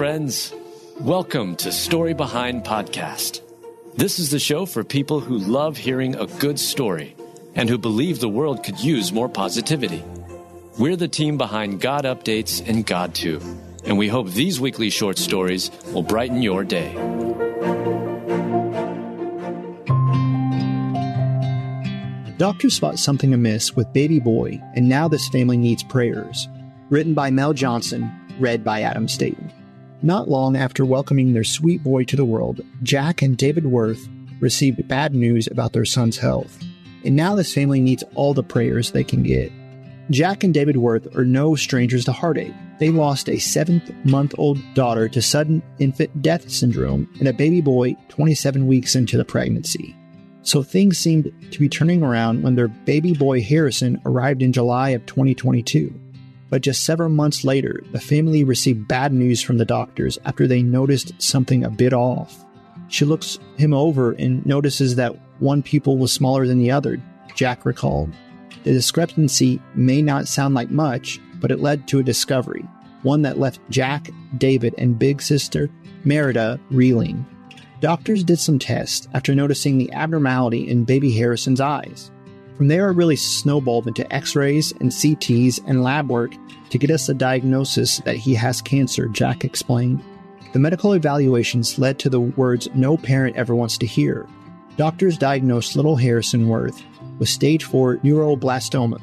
friends. Welcome to Story Behind Podcast. This is the show for people who love hearing a good story and who believe the world could use more positivity. We're the team behind GodUpdates and GodTube, and we hope these weekly short stories will brighten your day. Doctors spot something amiss with baby boy, and now this family needs prayers. Written by Mel Johnson, read by Adam Staten. Not long after welcoming their sweet boy to the world, Jac and David Worth received bad news about their son's health. And now this family needs all the prayers they can get. Jac and David Worth are no strangers to heartache. They lost a seventh month old daughter to sudden infant death syndrome and a baby boy 27 weeks into the pregnancy. So things seemed to be turning around when their baby boy Harrison arrived in July of 2022. But just several months later, the family received bad news from the doctors after they noticed something a bit off. She looks him over and notices that one pupil was smaller than the other, Jac recalled. The discrepancy may not sound like much, but it led to a discovery, one that left Jac, David, and big sister Merida reeling. Doctors did some tests after noticing the abnormality in baby Harrison's eyes. From there, it really snowballed into x rays and CTs and lab work to get us a diagnosis that he has cancer, Jac explained. The medical evaluations led to the words no parent ever wants to hear. Doctors diagnosed little Harrison Worth with stage 4 neuroblastoma.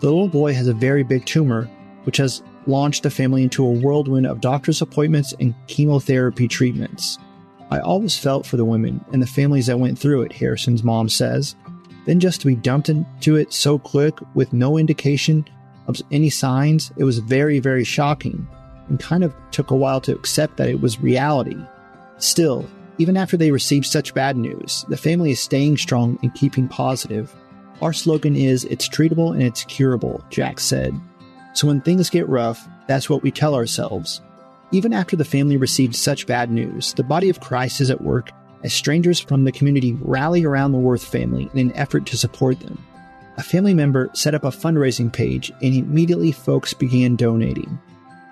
The little boy has a very big tumor, which has launched the family into a whirlwind of doctor's appointments and chemotherapy treatments. I always felt for the women and the families that went through it, Harrison's mom says. Then just to be dumped into it so quick with no indication of any signs, it was very, very shocking and kind of took a while to accept that it was reality. Still, even after they received such bad news, the family is staying strong and keeping positive. Our slogan is It's treatable and it's curable, Jac said. So when things get rough, that's what we tell ourselves. Even after the family received such bad news, the body of Christ is at work as strangers from the community rally around the Worth family in an effort to support them. A family member set up a fundraising page and immediately folks began donating.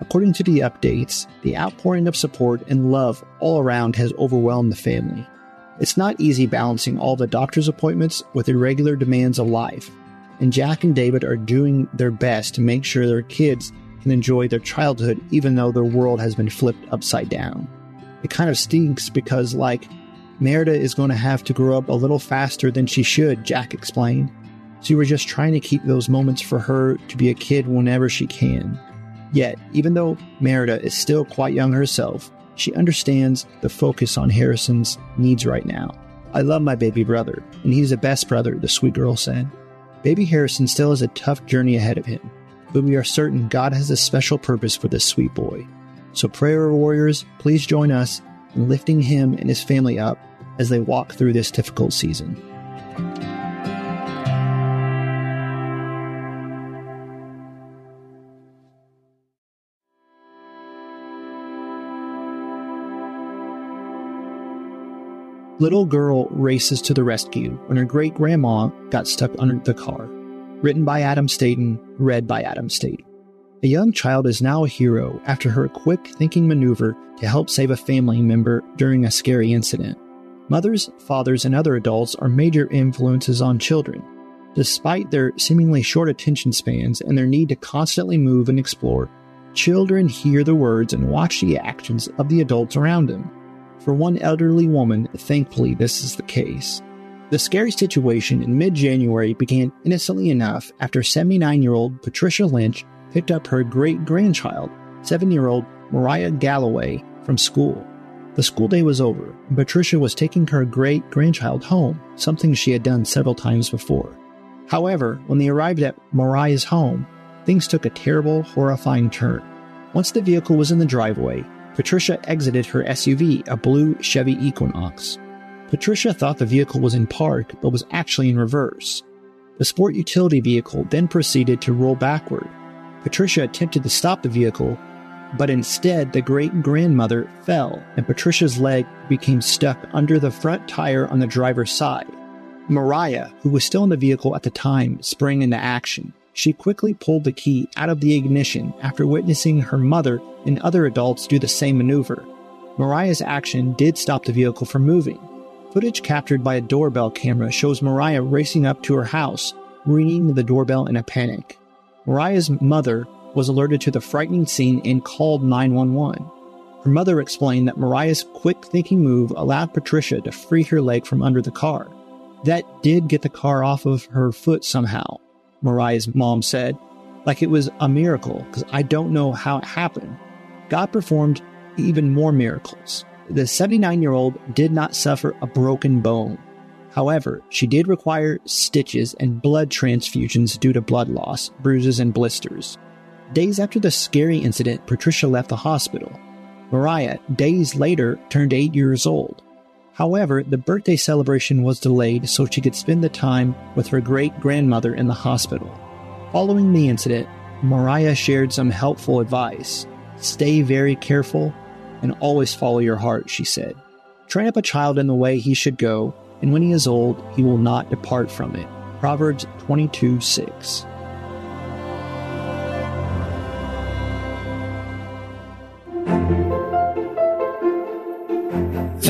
According to the updates, the outpouring of support and love all around has overwhelmed the family. It's not easy balancing all the doctor's appointments with the regular demands of life, and Jac and David are doing their best to make sure their kids can enjoy their childhood even though their world has been flipped upside down. It kind of stinks because, like, Merida is going to have to grow up a little faster than she should, Jac explained. So we're just trying to keep those moments for her to be a kid whenever she can. Yet, even though Merida is still quite young herself, she understands the focus on Harrison's needs right now. I love my baby brother, and he's the best brother, the sweet girl said. Baby Harrison still has a tough journey ahead of him, but we are certain God has a special purpose for this sweet boy. So, prayer warriors, please join us in lifting him and his family up as they walk through this difficult season. Little girl races to the rescue when her great grandma got stuck under the car. Written by Adam Staten, read by Adam Staten. A young child is now a hero after her quick thinking maneuver to help save a family member during a scary incident. Mothers, fathers, and other adults are major influences on children. Despite their seemingly short attention spans and their need to constantly move and explore, children hear the words and watch the actions of the adults around them. For one elderly woman, thankfully, this is the case. The scary situation in mid January began innocently enough after 79 year old Patricia Lynch picked up her great grandchild, 7 year old Mariah Galloway, from school. The school day was over, and Patricia was taking her great grandchild home, something she had done several times before. However, when they arrived at Mariah's home, things took a terrible, horrifying turn. Once the vehicle was in the driveway, Patricia exited her SUV, a blue Chevy Equinox. Patricia thought the vehicle was in park, but was actually in reverse. The sport utility vehicle then proceeded to roll backward. Patricia attempted to stop the vehicle, but instead the great grandmother fell and Patricia's leg became stuck under the front tire on the driver's side. Mariah, who was still in the vehicle at the time, sprang into action. she quickly pulled the key out of the ignition after witnessing her mother and other adults do the same maneuver. Mariah's action did stop the vehicle from moving. Footage captured by a doorbell camera shows Mariah racing up to her house, ringing the doorbell in a panic. Mariah's mother was alerted to the frightening scene and called 911. Her mother explained that Mariah's quick thinking move allowed Patricia to free her leg from under the car. That did get the car off of her foot somehow, Mariah's mom said, like it was a miracle, because I don't know how it happened. God performed even more miracles. The 79 year old did not suffer a broken bone. However, she did require stitches and blood transfusions due to blood loss, bruises, and blisters. Days after the scary incident, Patricia left the hospital. Mariah, days later, turned eight years old. However, the birthday celebration was delayed so she could spend the time with her great grandmother in the hospital. Following the incident, Mariah shared some helpful advice. Stay very careful and always follow your heart, she said. Train up a child in the way he should go, and when he is old, he will not depart from it. Proverbs 22 6.